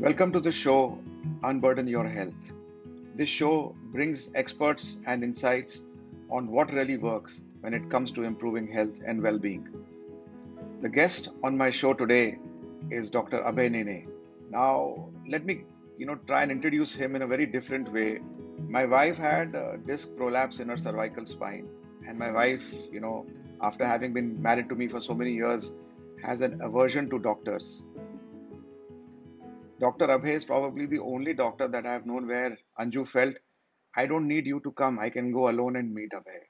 Welcome to the show Unburden Your Health. This show brings experts and insights on what really works when it comes to improving health and well being. The guest on my show today is Dr. Abhay Nene. Now, let me you know try and introduce him in a very different way. My wife had a disc prolapse in her cervical spine, and my wife, you know, after having been married to me for so many years, has an aversion to doctors. Dr. Abhay is probably the only doctor that I have known where Anju felt, I don't need you to come, I can go alone and meet Abhay.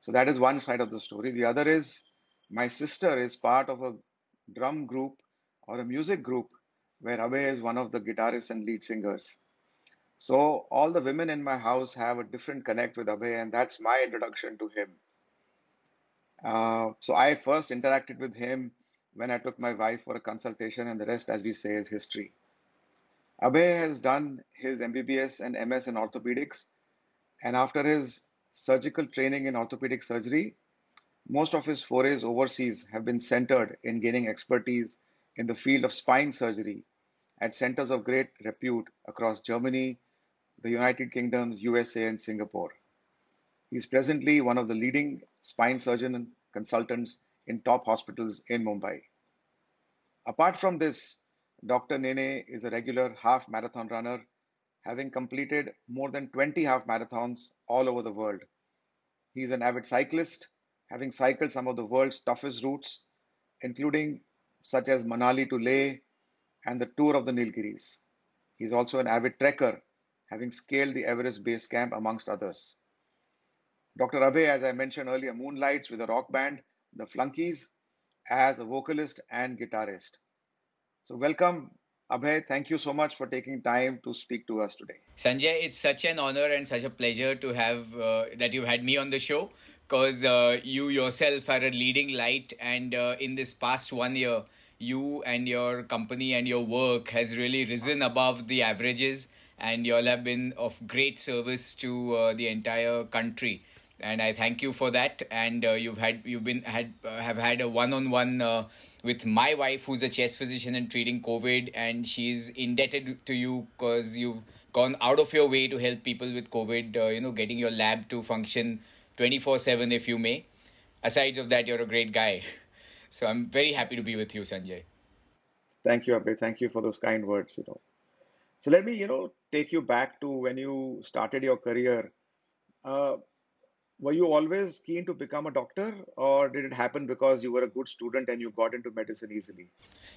So that is one side of the story. The other is my sister is part of a drum group or a music group where Abhay is one of the guitarists and lead singers. So all the women in my house have a different connect with Abhay, and that's my introduction to him. Uh, so I first interacted with him when I took my wife for a consultation, and the rest, as we say, is history. Abhay has done his MBBS and MS in orthopedics, and after his surgical training in orthopedic surgery, most of his forays overseas have been centered in gaining expertise in the field of spine surgery at centers of great repute across Germany, the United Kingdoms, USA, and Singapore. He is presently one of the leading spine surgeon consultants in top hospitals in Mumbai. Apart from this, Dr. Nene is a regular half marathon runner, having completed more than 20 half marathons all over the world. He is an avid cyclist, having cycled some of the world's toughest routes, including such as Manali to Leh and the tour of the Nilgiris. He is also an avid trekker, having scaled the Everest Base Camp amongst others. Dr. Abhay, as I mentioned earlier, moonlights with a rock band, the Flunkies, as a vocalist and guitarist. So, welcome, Abhay. Thank you so much for taking time to speak to us today. Sanjay, it's such an honor and such a pleasure to have uh, that you had me on the show because uh, you yourself are a leading light, and uh, in this past one year, you and your company and your work has really risen above the averages, and you all have been of great service to uh, the entire country and I thank you for that. And uh, you've had you've been had uh, have had a one-on-one uh, with my wife, who's a chest physician and treating COVID, and she's indebted to you because you've gone out of your way to help people with COVID. Uh, you know, getting your lab to function 24/7, if you may. Aside of that, you're a great guy. So I'm very happy to be with you, Sanjay. Thank you, Abhay. Thank you for those kind words. You know, so let me you know take you back to when you started your career. Uh, were you always keen to become a doctor, or did it happen because you were a good student and you got into medicine easily?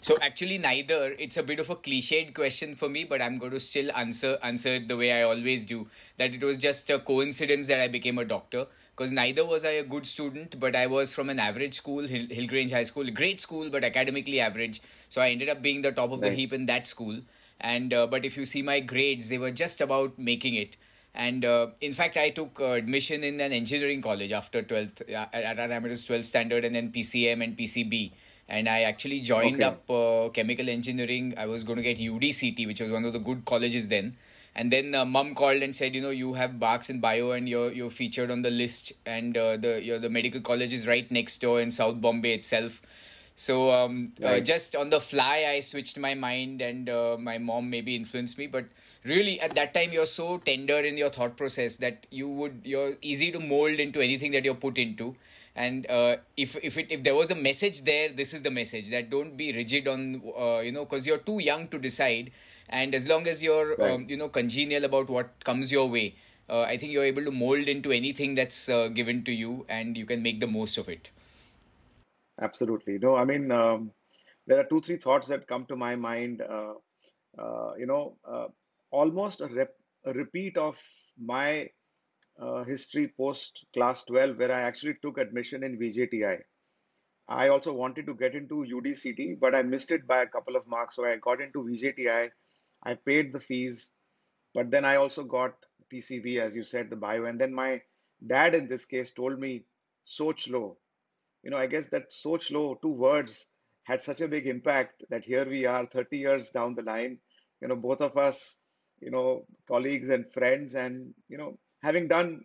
So actually, neither. It's a bit of a cliched question for me, but I'm going to still answer answer it the way I always do. That it was just a coincidence that I became a doctor. Because neither was I a good student, but I was from an average school, Hill, Hillgrange High School, great school, but academically average. So I ended up being the top of the heap in that school. And uh, but if you see my grades, they were just about making it. And uh, in fact, I took uh, admission in an engineering college after 12th, uh, at at Amadeus 12th standard and then PCM and PCB. And I actually joined Okay. up uh, chemical engineering. I was going to get UDCT, which was one of the good colleges then. And then uh, mum called and said, you know, you have marks in bio and you're you're featured on the list, and uh, the you're, the medical college is right next door in South Bombay itself. So um, uh, Right. just on the fly, I switched my mind, and uh, my mom maybe influenced me. But really, at that time, you're so tender in your thought process that you would you're easy to mold into anything that you're put into. And uh, if if it if there was a message there, this is the message that don't be rigid on uh, you know because you're too young to decide. And as long as you're Right. um, you know congenial about what comes your way, uh, I think you're able to mold into anything that's uh, given to you, and you can make the most of it. Absolutely. No, I mean, um, there are two, three thoughts that come to my mind. Uh, uh, you know, uh, almost a, rep a repeat of my uh, history post class 12, where I actually took admission in VJTI. I also wanted to get into UDCT, but I missed it by a couple of marks. So I got into VJTI. I paid the fees, but then I also got PCB, as you said, the bio. And then my dad, in this case, told me, Soch lo. You know, I guess that Soch lo, two words, had such a big impact that here we are 30 years down the line, you know, both of us, you know, colleagues and friends, and, you know, having done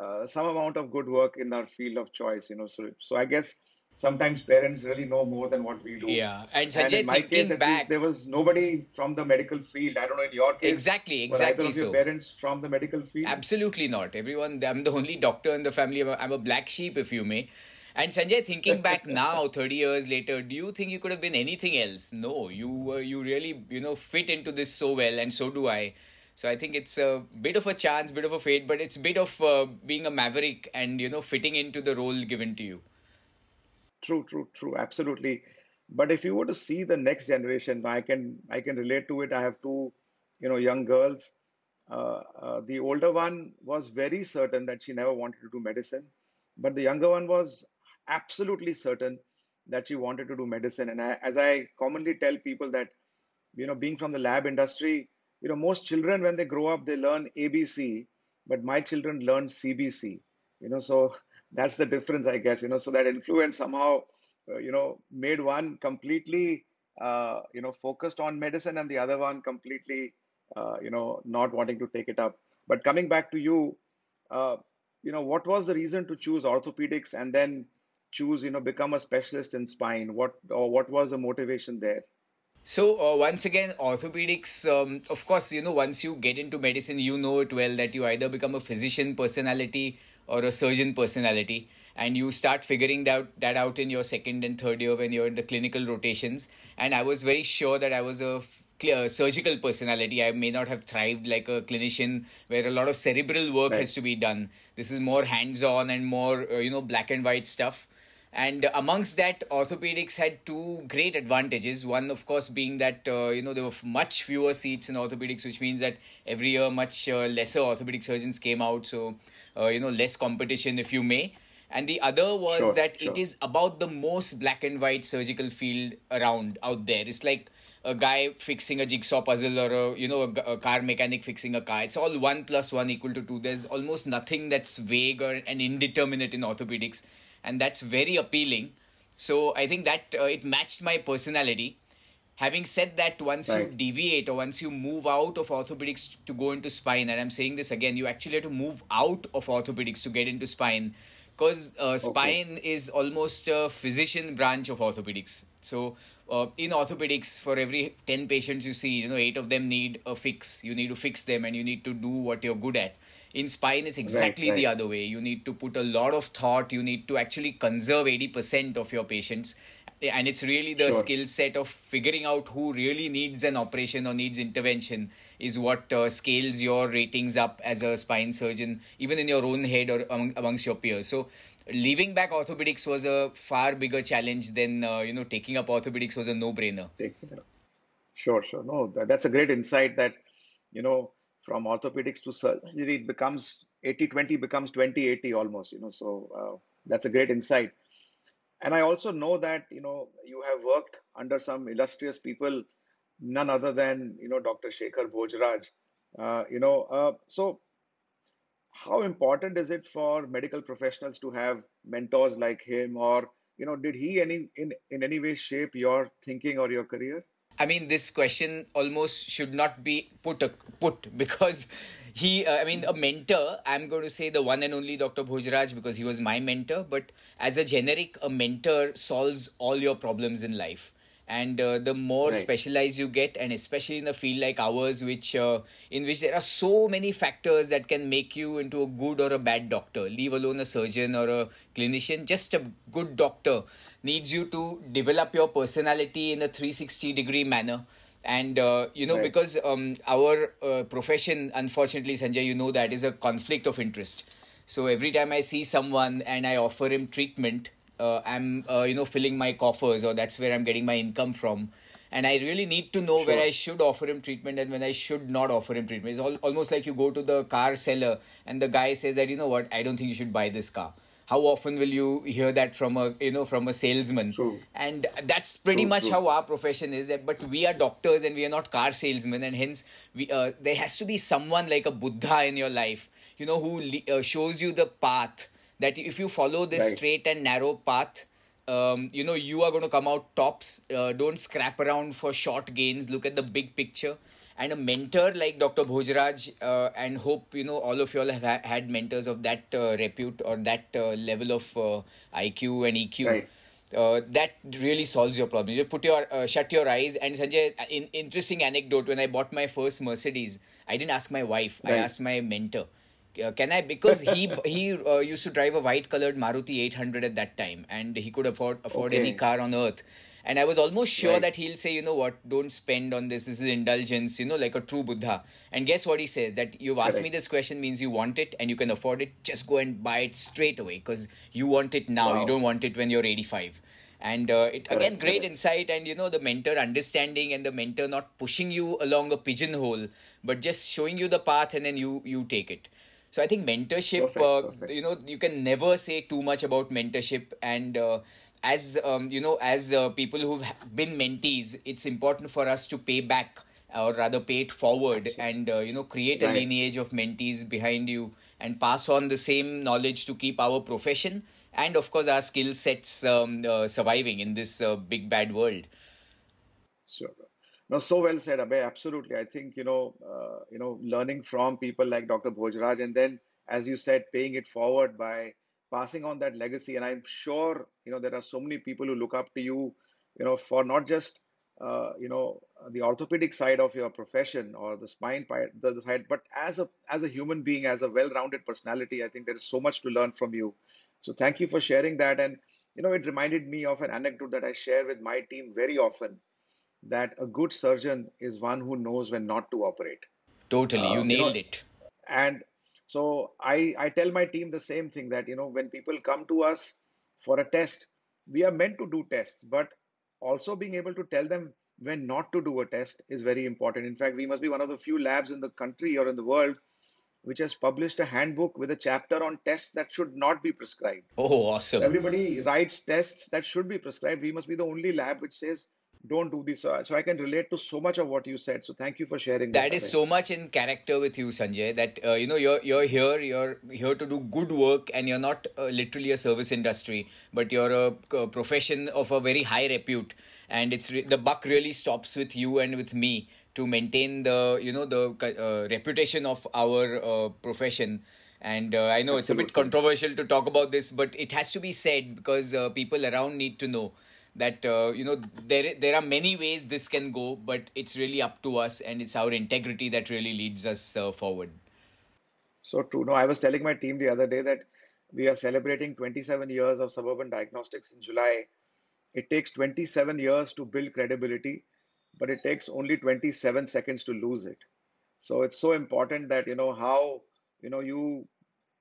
uh, some amount of good work in our field of choice, you know. So, so I guess sometimes parents really know more than what we do. Yeah, and And in my case, at least, there was nobody from the medical field. I don't know in your case, exactly, exactly were either of your so. parents from the medical field? Absolutely not. Everyone, I'm the only doctor in the family. I'm a black sheep, if you may. And Sanjay, thinking back now, 30 years later, do you think you could have been anything else? No, you uh, you really you know fit into this so well, and so do I. So I think it's a bit of a chance, bit of a fate, but it's a bit of uh, being a maverick and you know fitting into the role given to you. True, true, true, absolutely. But if you were to see the next generation, I can I can relate to it. I have two, you know, young girls. Uh, uh, the older one was very certain that she never wanted to do medicine, but the younger one was absolutely certain that she wanted to do medicine. And I, as I commonly tell people that you know, being from the lab industry, you know, most children when they grow up, they learn ABC, but my children learn CBC, you know, so that's the difference, I guess, you know, so that influence somehow, uh, you know, made one completely, uh, you know, focused on medicine and the other one completely, uh, you know, not wanting to take it up. But coming back to you, uh, you know, what was the reason to choose orthopedics and then choose, you know, become a specialist in spine? What or what was the motivation there? So uh, once again, orthopedics. Um, of course, you know once you get into medicine, you know it well that you either become a physician personality or a surgeon personality, and you start figuring that that out in your second and third year when you're in the clinical rotations. And I was very sure that I was a clear surgical personality. I may not have thrived like a clinician where a lot of cerebral work Right, has to be done. This is more hands-on and more uh, you know black and white stuff. And amongst that, orthopedics had two great advantages. One, of course, being that uh, you know there were much fewer seats in orthopedics, which means that every year much uh, lesser orthopedic surgeons came out, so uh, you know less competition, if you may. And the other was sure, that it sure. is about the most black and white surgical field around out there. It's like a guy fixing a jigsaw puzzle or a you know a, a car mechanic fixing a car. It's all one plus one equal to two. There's almost nothing that's vague or and indeterminate in orthopedics and that's very appealing. So I think that uh, it matched my personality. Having said that, once you deviate or once you move out of orthopedics to go into spine, and I'm saying this again, you actually have to move out of orthopedics to get into spine because uh, Okay. spine is almost a physician branch of orthopedics. So uh, in orthopedics, for every 10 patients you see, you know, eight of them need a fix. You need to fix them and you need to do what you're good at. In spine, it's Right, exactly the other way. You need to put a lot of thought. You need to actually conserve 80% of your patients and it's really the Sure. skill set of figuring out who really needs an operation or needs intervention is what uh, scales your ratings up as a spine surgeon even in your own head or among, amongst your peers so leaving back orthopedics was a far bigger challenge than uh, you know taking up orthopedics was a no brainer Sure, sure. No, that, that's a great insight that, you know, from orthopedics to surgery, it becomes 80-20 becomes 20-80 almost, you know. So uh, that's a great insight. And I also know that, you know, you have worked under some illustrious people, none other than, you know, Dr. Shekhar Bhojraj. Uh, you know, uh, so how important is it for medical professionals to have mentors like him, or, you know, did he any in in any way shape your thinking or your career? I mean, this question almost should not be put put because he, uh, I mean, a mentor. I'm going to say the one and only Dr. Bhojraj because he was my mentor. But as a generic, a mentor solves all your problems in life. And uh, the more Right, specialized you get, and especially in a field like ours, which uh, in which there are so many factors that can make you into a good or a bad doctor, leave alone a surgeon or a clinician, just a good doctor needs you to develop your personality in a 360 degree manner. And uh, you know right. because um, our uh, profession unfortunately sanjay you know that is a conflict of interest. So every time i see someone and i offer him treatment uh, i'm uh, you know filling my coffers or that's where i'm getting my income from. And i really need to know where i should offer him treatment and when i should not offer him treatment. It's all, almost like you go to the car seller and the guy says that you know what? I don't think you should buy this car how often will you hear that from a you know from a salesman? True, and that's pretty true, much true. how our profession is but we are doctors and we are not car salesmen and hence we uh, there has to be someone like a buddha in your life you know who uh, shows you the path that if you follow this Right, straight and narrow path um, you know you are going to come out tops. Uh, don't scrap around for short gains. Look at the big picture and a mentor like dr bhojraj uh, and hope you know all of you all have ha- had mentors of that uh, repute or that uh, level of uh, iq and eq right. uh, that really solves your problem. You put your uh, shut your eyes. And Sanjay, in, interesting anecdote. When I bought my first Mercedes, I didn't ask my wife. Right. I asked my mentor. Uh, can I? Because he he uh, used to drive a white colored Maruti 800 at that time, and he could afford afford any car on earth. And I was almost sure Right. that he'll say, you know what, don't spend on this. This is indulgence, you know, like a true Buddha. And guess what he says? That you've asked me this question means you want it and you can afford it. Just go and buy it straight away because you want it now. You don't want it when you're 85. And uh, it again, great Correct. insight, and you know, the mentor understanding and the mentor not pushing you along a pigeonhole, but just showing you the path and then you you take it. So I think mentorship, Perfect. uh, Perfect. you know, you can never say too much about mentorship. And uh, as um, you know, as uh, people who've been mentees, it's important for us to pay back, or rather, pay it forward, and uh, you know, create a lineage of mentees behind you, and pass on the same knowledge to keep our profession and, of course, our skill sets um, uh, surviving in this uh, big bad world. Sure. No, so well said, Abhay. Absolutely. I think, you know, uh, you know, learning from people like Dr. Bhojraj and then, as you said, paying it forward by passing on that legacy. And I'm sure, you know, there are so many people who look up to you, you know, for not just, uh, you know, the orthopedic side of your profession or the spine part, the, the side, but as a as a human being, as a well-rounded personality, I think there is so much to learn from you. So thank you for sharing that. And, you know, it reminded me of an anecdote that I share with my team very often that a good surgeon is one who knows when not to operate. Totally, you Uh, you know, nailed it. and so I I tell my team the same thing that you know when people come to us for a test, we are meant to do tests, but also being able to tell them when not to do a test is very important. In fact, we must be one of the few labs in the country or in the world which has published a handbook with a chapter on tests that should not be prescribed. Oh, awesome. everybody writes tests that should be prescribed. We must be the only lab which says don't do this. So, I can relate to so much of what you said. So thank you for sharing that, That is so much in character with you, Sanjay, that uh, you know you're you're here, you're here to do good work, and you're not uh, literally a service industry, but you're a, a profession of a very high repute, and it's re- the buck really stops with you and with me to maintain the you know the uh, reputation of our uh, profession. And uh, I know it's a bit controversial to talk about this, but it has to be said because uh, people around need to know that uh, you know there there are many ways this can go, but it's really up to us, and it's our integrity that really leads us uh, forward. So true. No, I was telling my team the other day that we are celebrating 27 years of Suburban Diagnostics in July. It takes 27 years to build credibility, but it takes only 27 seconds to lose it. So it's so important that you know how you know you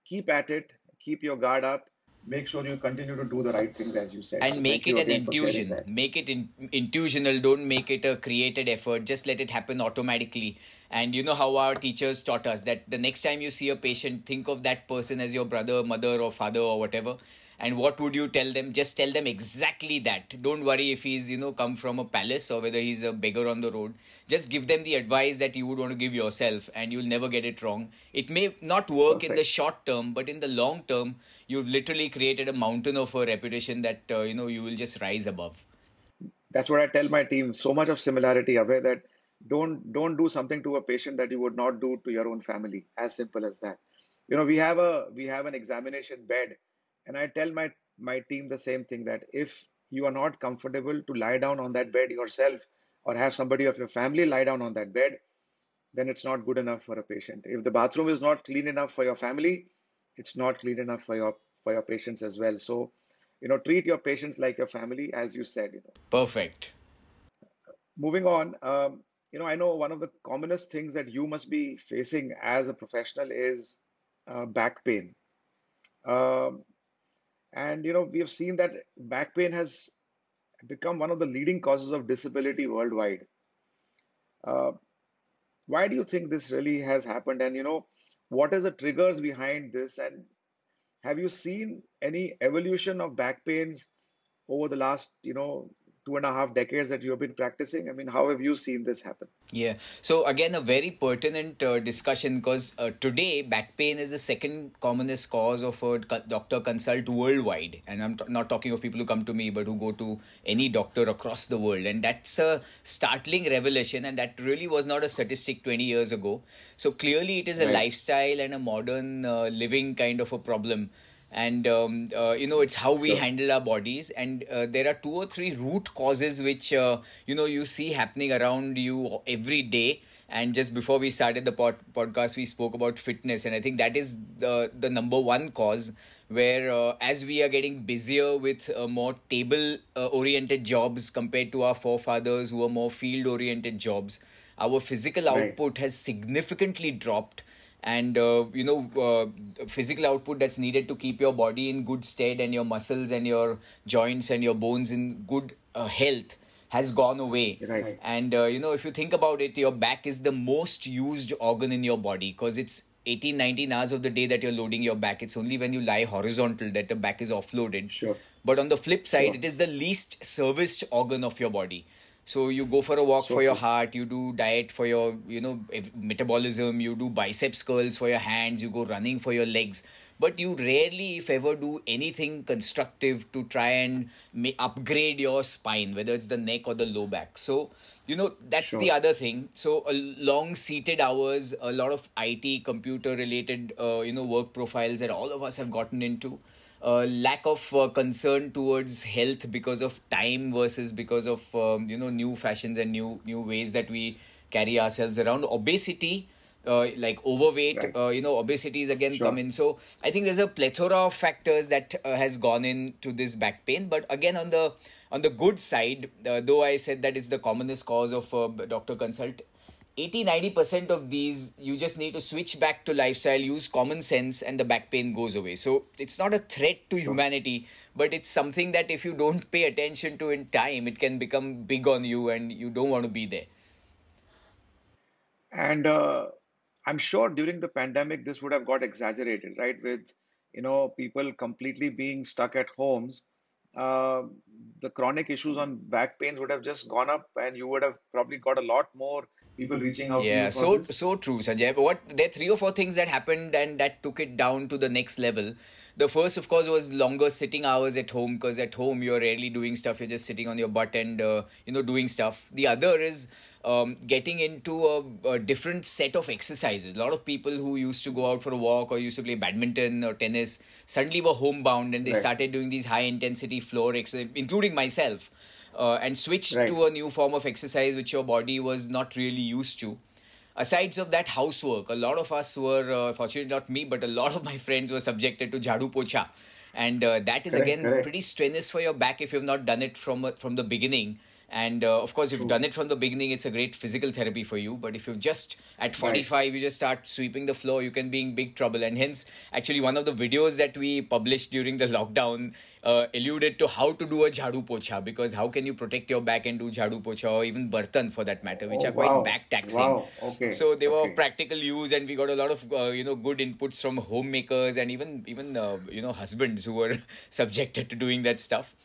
keep at it, keep your guard up, make sure you continue to do the right things as you said. So and make it an again for sharing intuition. make it in, intuitional. Don't make it a created effort. Just let it happen automatically. And you know how our teachers taught us that the next time you see a patient think of that person as your brother mother or father or whatever and what would you tell them just tell them exactly that don't worry if he's you know come from a palace or whether he's a beggar on the road just give them the advice that you would want to give yourself and you'll never get it wrong it may not work in the short term but in the long term you've literally created a mountain of a reputation that uh, you know you will just rise above That's what I tell my team. So much of similarity, Abhay, that don't don't do something to a patient that you would not do to your own family. As simple as that. You know, we have a we have an examination bed, and I tell my my team the same thing that if you are not comfortable to lie down on that bed yourself or have somebody of your family lie down on that bed, then it's not good enough for a patient. If the bathroom is not clean enough for your family, it's not clean enough for your for your patients as well. So, you know, treat your patients like your family, as you said, you know. perfect Moving on, um, you know, I know one of the commonest things that you must be facing as a professional is uh, back pain. Um, and, you know, we have seen that back pain has become one of the leading causes of disability worldwide. Uh, why do you think this really has happened? And, you know, what is the triggers behind this? And have you seen any evolution of back pains over the last, you know, two and a half decades that you have been practicing? I mean, how have you seen this happen? Yeah. So again, a very pertinent uh, discussion because uh, today back pain is the second commonest cause of a doctor consult worldwide, and I'm t- not talking of people who come to me, but who go to any doctor across the world, and that's a startling revelation, and that really was not a statistic 20 years ago. So clearly, it is a Right. lifestyle and a modern uh, living kind of a problem. And um, uh, you know it's how we Sure. handle our bodies and uh, there are two or three root causes which uh, you know you see happening around you every day and just before we started the pod- podcast we spoke about fitness and i think that is the the number one cause where uh, as we are getting busier with uh, more table uh, oriented jobs compared to our forefathers who are more field oriented jobs our physical Right. output has significantly dropped and uh, you know uh, physical output that's needed to keep your body in good stead and your muscles and your joints and your bones in good uh, health has gone away Right. and uh, you know if you think about it your back is the most used organ in your body because it's 18 19 hours of the day that you're loading your back it's only when you lie horizontal that the back is offloaded Sure. but on the flip side Sure. it is the least serviced organ of your body so you go for a walk So for your heart you do diet for your you know metabolism you do biceps curls for your hands you go running for your legs. But you rarely if ever do anything constructive to try and upgrade your spine whether it's the neck or the low back. So you know that's the other thing. So a long seated hours a lot of it computer related uh, you know work profiles that all of us have gotten into uh, lack of uh, concern towards health because of time versus because of um, you know new fashions and new new ways that we carry ourselves around obesity uh, like overweight Right. uh, you know obesity is again Sure. come in so i think there's a plethora of factors that uh, has gone into this back pain but again on the on the good side uh, though i said that it's the commonest cause of uh, doctor consult 80 90% of these you just need to switch back to lifestyle use common sense and the back pain goes away so it's not a threat to humanity but it's something that if you don't pay attention to in time it can become big on you and you don't want to be there And uh, I'm sure during the pandemic, this would have got exaggerated, right? With, you know, people completely being stuck at homes, uh, the chronic issues on back pains would have just gone up, and you would have probably got a lot more people reaching out to Yeah, so this. so true, Sanjay. But what there are three or four things that happened and that took it down to the next level. The first, of course, was longer sitting hours at home because at home you're rarely doing stuff. You're just sitting on your butt and uh, you know doing stuff. The other is um, getting into a, a different set of exercises. A lot of people who used to go out for a walk or used to play badminton or tennis suddenly were homebound and they Right. started doing these high intensity floor exercises, including myself, uh, and switched Right. to a new form of exercise which your body was not really used to asides of that housework a lot of us were uh, fortunately not me but a lot of my friends were subjected to jhadu pocha and uh, that is Correct, again correct. pretty strenuous for your back if you've not done it from uh, from the beginning and uh, of course if you've done it from the beginning it's a great physical therapy for you but if you just at Right. 45 you just start sweeping the floor you can be in big trouble and hence actually one of the videos that we published during the lockdown uh, alluded to how to do a jhadu pocha because how can you protect your back and do jhadu pocha or even bartan for that matter which Oh, are quite wow. back taxing Wow. Okay. so they were Okay. practical use, and we got a lot of uh, you know good inputs from homemakers and even even uh, you know husbands who were subjected to doing that stuff.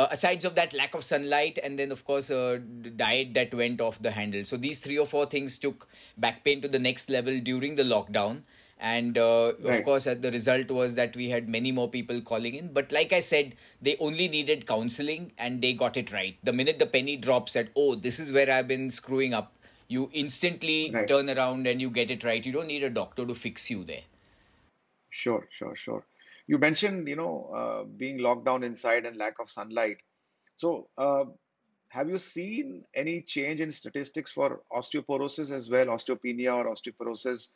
Uh, asides of that, lack of sunlight, and then of course uh, diet that went off the handle. So these three or four things took back pain to the next level during the lockdown. And uh, of course, uh, the result was that we had many more people calling in. But like I said, they only needed counseling and they got it right. The minute the penny drops at, oh, this is where I've been screwing up, you instantly Right. turn around and you get it right. You don't need a doctor to fix you there. Sure, sure, sure. You mentioned, you know, uh, being locked down inside and lack of sunlight. So, uh, have you seen any change in statistics for osteoporosis as well, osteopenia or osteoporosis?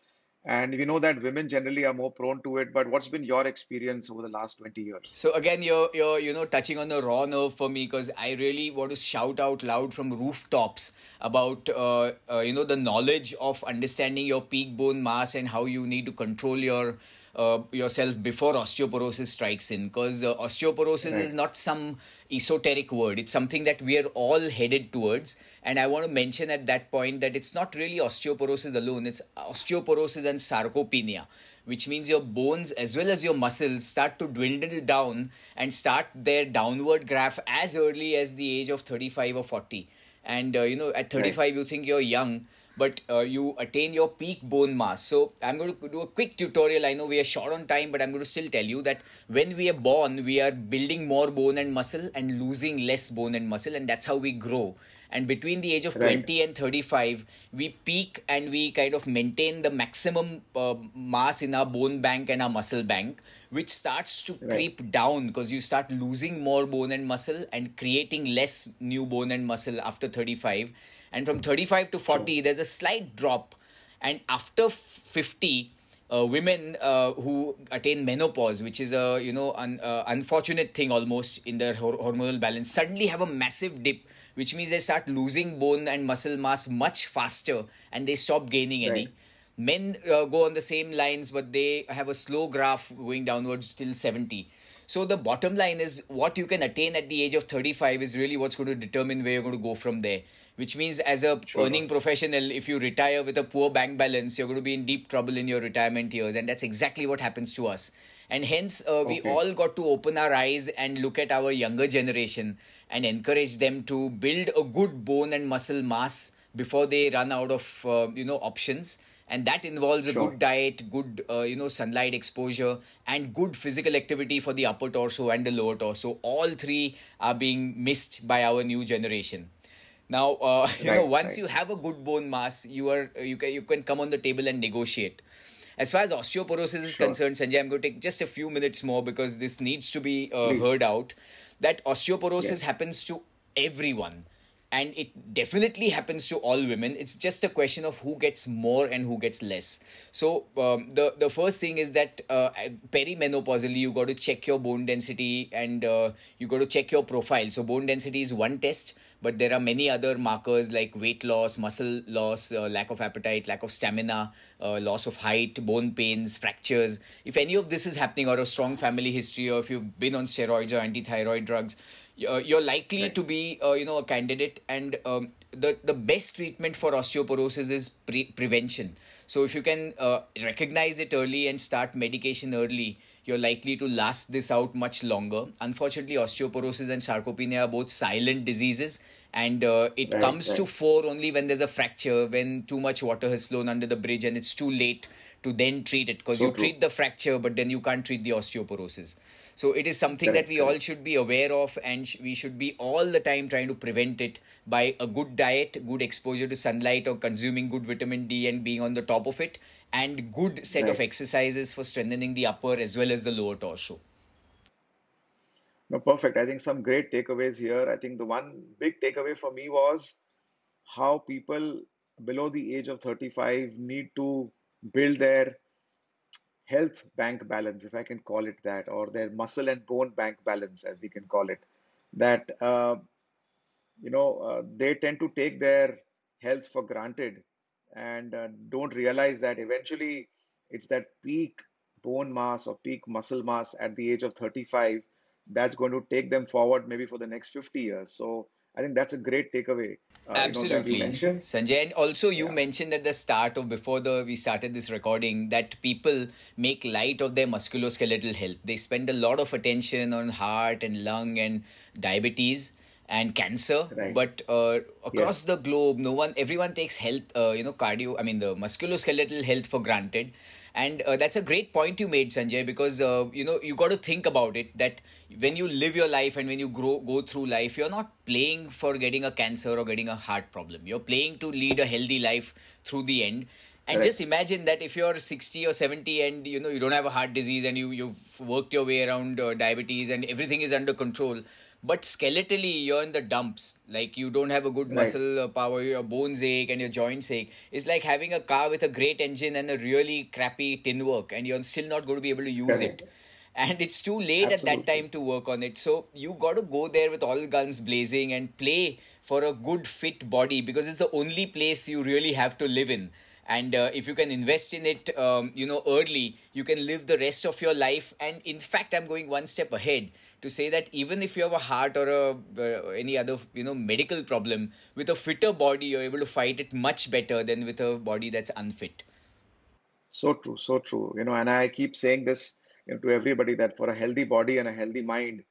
And we know that women generally are more prone to it, but what's been your experience over the last 20 years? So again, you're you're you know touching on the raw nerve for me because I really want to shout out loud from rooftops about uh, uh, you know the knowledge of understanding your peak bone mass and how you need to control your uh, yourself before osteoporosis strikes in because uh, osteoporosis is not some esoteric word. It's something that we are all headed towards. And i want to mention at that point that it's not really osteoporosis alone. It's osteoporosis and sarcopenia which means your bones as well as your muscles start to dwindle down and start their downward graph as early as the age of 35 or 40 and uh, you know at Right. 35 you think you're young but uh, you attain your peak bone mass so i'm going to do a quick tutorial i know we are short on time but i'm going to still tell you that when we are born we are building more bone and muscle and losing less bone and muscle and that's how we grow and between the age of Right. 20 and 35 we peak and we kind of maintain the maximum uh, mass in our bone bank and our muscle bank which starts to Right. creep down because you start losing more bone and muscle and creating less new bone and muscle after 35. And from 35 to Sure. 40, there's a slight drop. And after 50, uh, women uh, who attain menopause, which is a you know un, uh, unfortunate thing almost in their hor- hormonal balance, suddenly have a massive dip, which means they start losing bone and muscle mass much faster, and they stop gaining any. Right. Men uh, go on the same lines, but they have a slow graph going downwards till 70. So the bottom line is what you can attain at the age of 35 is really what's going to determine where you're going to go from there. Which means as a Sure. earning professional, if you retire with a poor bank balance, you're going to be in deep trouble in your retirement years, and that's exactly what happens to us. And hence, uh, we Okay. all got to open our eyes and look at our younger generation and encourage them to build a good bone and muscle mass before they run out of uh, you know options and that involves a good diet good uh, you know sunlight exposure and good physical activity for the upper torso and the lower torso all three are being missed by our new generation now uh, you know once Right. you have a good bone mass you are you can you can come on the table and negotiate as far as osteoporosis is Sure. concerned sanjay i'm going to take just a few minutes more because this needs to be uh, heard out that osteoporosis Yes. happens to everyone and it definitely happens to all women. It's just a question of who gets more and who gets less. So um, the the first thing is that uh, perimenopausally you got to check your bone density and uh, you got to check your profile. So bone density is one test but there are many other markers like weight loss muscle loss uh, lack of appetite lack of stamina uh, loss of height bone pains fractures. If any of this is happening or a strong family history or if you've been on steroids or anti-thyroid drugs you're likely Right. to be uh, you know a candidate and um, the the best treatment for osteoporosis is pre- prevention so if you can uh, recognize it early and start medication early you're likely to last this out much longer unfortunately osteoporosis and sarcopenia are both silent diseases and uh, it Right, comes to fore only when there's a fracture when too much water has flown under the bridge and it's too late to then treat it because So you true. treat the fracture but then you can't treat the osteoporosis so it is something that Correct, we all should be aware of and sh- we should be all the time trying to prevent it by a good diet good exposure to sunlight or consuming good vitamin d and being on the top of it and good set of exercises for strengthening the upper as well as the lower torso No, perfect. I think some great takeaways here. I think the one big takeaway for me was how people below the age of 35 need to build their health bank balance, if I can call it that, or their muscle and bone bank balance, as we can call it. That uh, you know, uh, they tend to take their health for granted and uh, don't realize that eventually it's that peak bone mass or peak muscle mass at the age of 35 that's going to take them forward maybe for the next 50 years. So I think that's a great takeaway, uh, you know, Absolutely. Sanjay. And also, you Yeah, mentioned at the start of before the we started this recording that people make light of their musculoskeletal health. They spend a lot of attention on heart and lung and diabetes and cancer, right. but uh, across Yes, the globe, no one, everyone takes health, uh, you know, cardio. I mean, the musculoskeletal health for granted. And uh, that's a great point you made, Sanjay, because uh, you know you got to think about it that when you live your life and when you grow go through life, you're not playing for getting a cancer or getting a heart problem. You're playing to lead a healthy life through the end. And just imagine that if you're 60 or 70 and you know you don't have a heart disease and you you've worked your way around uh, diabetes and everything is under control, but skeletally you're in the dumps. Like you don't have a good Right, muscle power, your bones ache and your joints ache. It's like having a car with a great engine and a really crappy tin work, and you're still not going to be able to use correct. it. And it's too late at that time to work on it. So you got to go there with all guns blazing and play for a good fit body because it's the only place you really have to live in. And uh, if you can invest in it um, you know early you can live the rest of your life. And in fact i'm going one step ahead to say that even if you have a heart or a uh, any other you know medical problem with a fitter body you're able to fight it much better than with a body that's unfit So true, so true. You know, and I keep saying this, you know, to everybody that for a healthy body and a healthy mind,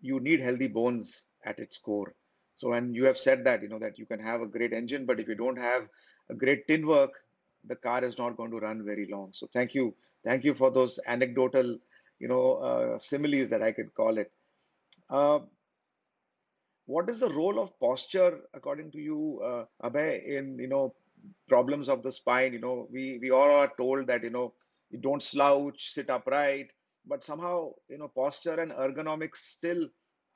you need healthy bones at its core. So and you have said that, you know, that you can have a great engine, but if you don't have a great tin work, the car is not going to run very long. So thank you, thank you for those anecdotal, you know, uh, similes that I could call it. Uh, what is the role of posture, according to you, uh, Abhay, in, you know, problems of the spine? You know, we we all are told that, you know, you don't slouch, sit upright. but somehow, you know, posture and ergonomics still,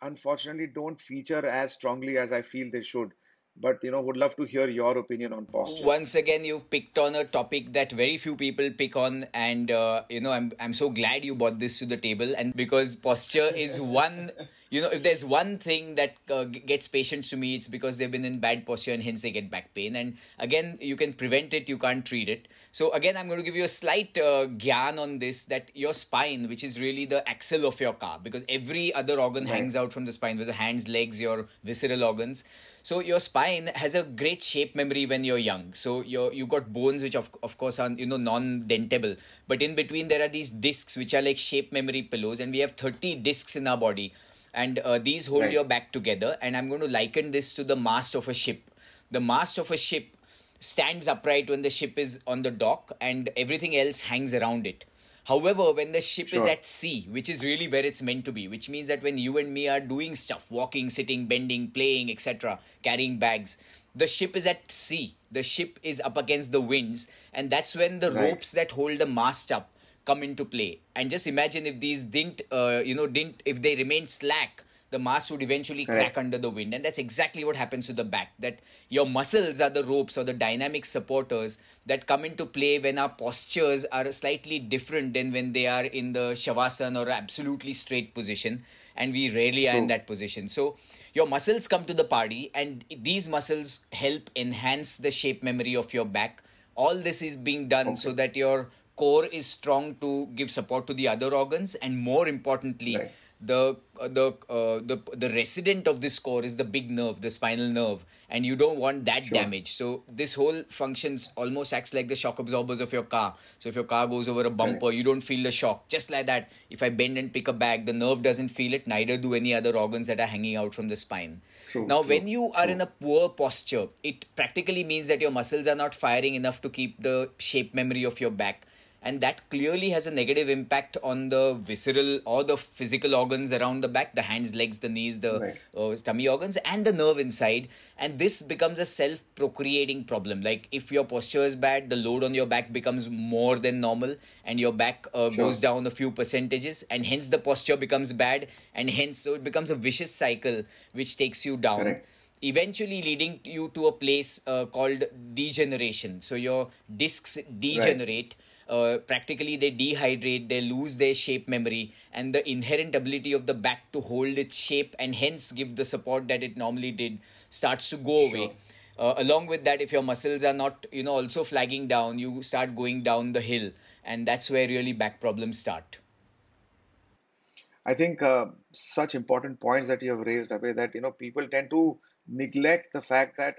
unfortunately, don't feature as strongly as I feel they should. But, you know, would love to hear your opinion on posture. once again you've picked on a topic that very few people pick on and uh, you know I'm I'm so glad you brought this to the table and because posture is one you know if there's one thing that uh, gets patients to me it's because they've been in bad posture and hence they get back pain. And again you can prevent it you can't treat it. So again I'm going to give you a slight uh, gyan on this that your spine which is really the axle of your car because every other organ Right, hangs out from the spine with the hands legs your visceral organs so your spine has a great shape memory when you're young. So you you got bones which of of course are you know non-dentable, but in between there are these discs which are like shape memory pillows, and we have 30 discs in our body, and uh, these hold right, your back together. And I'm going to liken this to the mast of a ship. The mast of a ship stands upright when the ship is on the dock, and everything else hangs around it. However, when the ship is at sea, which is really where it's meant to be, which means that when you and me are doing stuff, walking, sitting, bending, playing, etc., carrying bags, the ship is at sea. The ship is up against the winds, and that's when the right, ropes that hold the mast up come into play. And just imagine if these didn't, uh, you know, didn't, if they remained slack, the mass would eventually crack under the wind. And that's exactly what happens to the back. That your muscles are the ropes or the dynamic supporters that come into play when our postures are slightly different than when they are in the shavasana or absolutely straight position. And we rarely are in that position. So your muscles come to the party, and these muscles help enhance the shape memory of your back all this is being done so that your core is strong to give support to the other organs and more importantly right, the uh, the uh, the the resident of this core is the big nerve the spinal nerve and you don't want that sure, damage. So this whole functions almost acts like the shock absorbers of your car. So if your car goes over a bumper correct, you don't feel the shock. Just like that if i bend and pick a bag the nerve doesn't feel it neither do any other organs that are hanging out from the spine. True, now, when you are in a poor posture, it practically means that your muscles are not firing enough to keep the shape memory of your back. And that clearly has a negative impact on the visceral or the physical organs around the back the hands, legs, the knees, the right, uh, tummy organs, and the nerve inside. And this becomes a self procreating problem. Like if your posture is bad, the load on your back becomes more than normal, and your back uh, goes down a few percentages, and hence the posture becomes bad, and hence so it becomes a vicious cycle which takes you down correct, eventually leading you to a place uh, called degeneration. So your discs right, degenerate. Uh, practically, they dehydrate, they lose their shape memory, and the inherent ability of the back to hold its shape and hence give the support that it normally did starts to go away. Uh, along with that, if your muscles are not, you know, also flagging down, you start going down the hill, and that's where really back problems start. I think uh, such important points that you have raised, Abhay, that you know people tend to neglect the fact that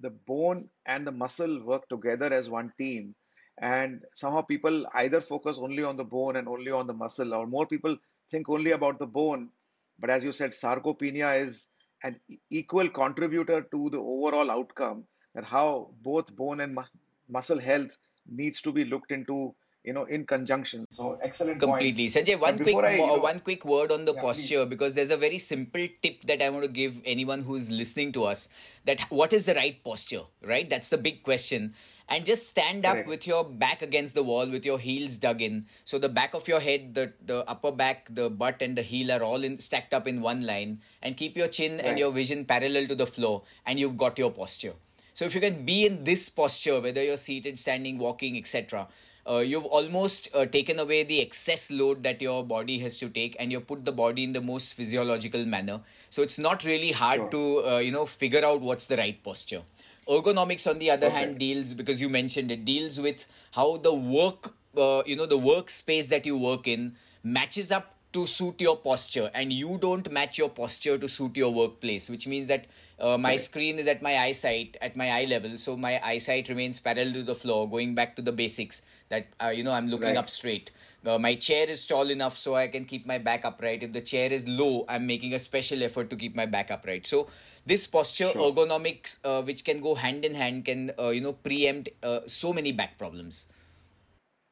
the bone and the muscle work together as one team, and somehow people either focus only on the bone and only on the muscle, or more people think only about the bone. But as you said, sarcopenia is an equal contributor to the overall outcome. That how both bone and mu muscle health needs to be looked into, you know, in conjunction. So excellent points. Completely. Sanjay, one quick I, uh, one quick word on the yeah, posture please. because there's a very simple tip that I want to give anyone who's listening to us that what is the right posture, right? That's the big question. And just stand up Correct. with your back against the wall with your heels dug in. So the back of your head, the the upper back, the butt and the heel are all in stacked up in one line and keep your chin and your vision parallel to the floor and you've got your posture. So if you can be in this posture, whether you're seated, standing, walking, etc., uh, you've almost uh, taken away the excess load that your body has to take, and you put the body in the most physiological manner. So it's not really hard Sure. to uh, you know figure out what's the right posture. Ergonomics, on the other hand, deals because you mentioned it deals with how the work uh, you know the workspace that you work in matches up to suit your posture and you don't match your posture to suit your workplace which means that uh, my Correct. screen is at my eyesight at my eye level so my eyesight remains parallel to the floor going back to the basics that uh, you know i'm looking up Right. straight uh, my chair is tall enough so i can keep my back upright if the chair is low i'm making a special effort to keep my back upright so this posture Sure. ergonomics uh, which can go hand in hand can uh, you know preempt uh, so many back problems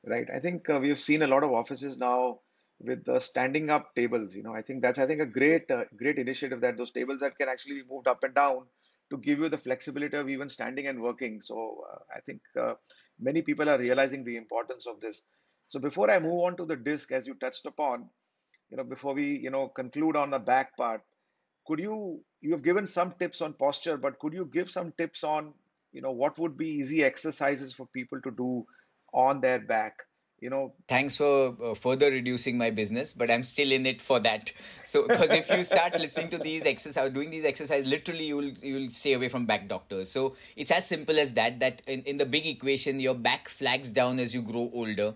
Right. I think uh, we've seen a lot of offices now with the standing up tables. You know, I think that's I think a great uh, great initiative that those tables that can actually be moved up and down to give you the flexibility of even standing and working. So uh, I think uh, many people are realizing the importance of this. So before I move on to the disc, as you touched upon, you know, before we, you know, conclude on the back part, could you, you have given some tips on posture, but could you give some tips on, you know, what would be easy exercises for people to do on their back? You know, Thanks for uh, further reducing my business, but I'm still in it for that. So, because if you start listening to these exercise, doing these exercises, literally you will you will stay away from back doctors. So it's as simple as that. That in, in the big equation, your back flags down as you grow older,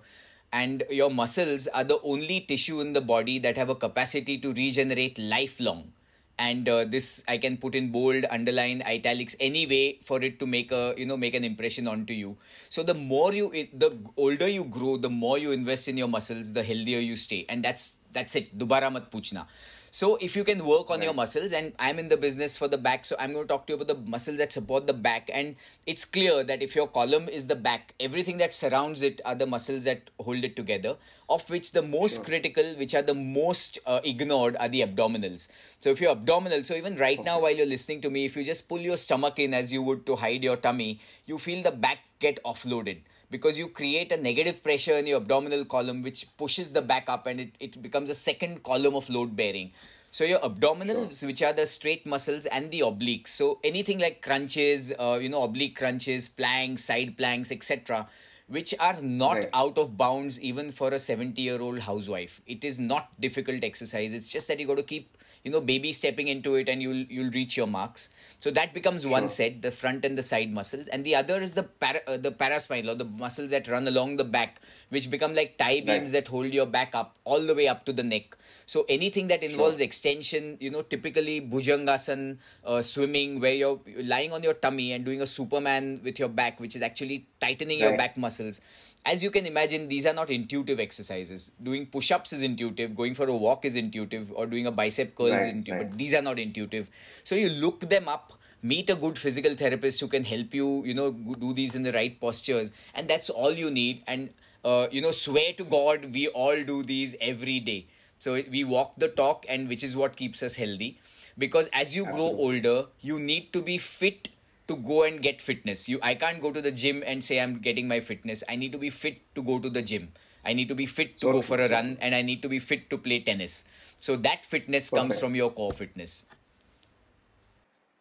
and your muscles are the only tissue in the body that have a capacity to regenerate lifelong. And uh, this i can put in bold underline italics any way for it to make a you know make an impression onto you. So the more you the older you grow the more you invest in your muscles the healthier you stay. And that's that's it. Dubara mat puchna so if you can work on your muscles, and I'm in the business for the back, so I'm going to talk to you about the muscles that support the back. And it's clear that if your column is the back, everything that surrounds it are the muscles that hold it together. Of which the most Sure. critical, which are the most uh, ignored, are the abdominals. So if you're abdominal, so even right now while you're listening to me, if you just pull your stomach in as you would to hide your tummy, you feel the back get offloaded because you create a negative pressure in your abdominal column which pushes the back up and it, it becomes a second column of load bearing so your Sure. abdominals which are the straight muscles and the obliques so anything like crunches uh, you know oblique crunches planks side planks etc which are not Right. out of bounds even for a 70 year old housewife it is not difficult exercise it's just that you got to keep you know baby stepping into it and you'll you'll reach your marks. So that becomes one set the front and the side muscles. And the other is the para, uh, the paraspinal or the muscles that run along the back which become like tie beams Right. that hold your back up all the way up to the neck. So anything that involves Sure. extension you know typically bhujangasan uh, swimming where you're lying on your tummy and doing a superman with your back which is actually tightening your back muscles as you can imagine, these are not intuitive exercises. Doing push ups is intuitive, going for a walk is intuitive, or doing a bicep curl is intuitive, Right. but these are not intuitive. So you look them up, meet a good physical therapist who can help you, you know, do these in the right postures, and that's all you need. And, uh, you know, swear to God, we all do these every day. So we walk the talk, and which is what keeps us healthy. Because as you grow older, you need to be fit to go and get fitness. You I can't go to the gym and say I'm getting my fitness. I need to be fit to go to the gym. I need to be fit to go for a run and I need to be fit to play tennis. So that fitness comes from your core fitness.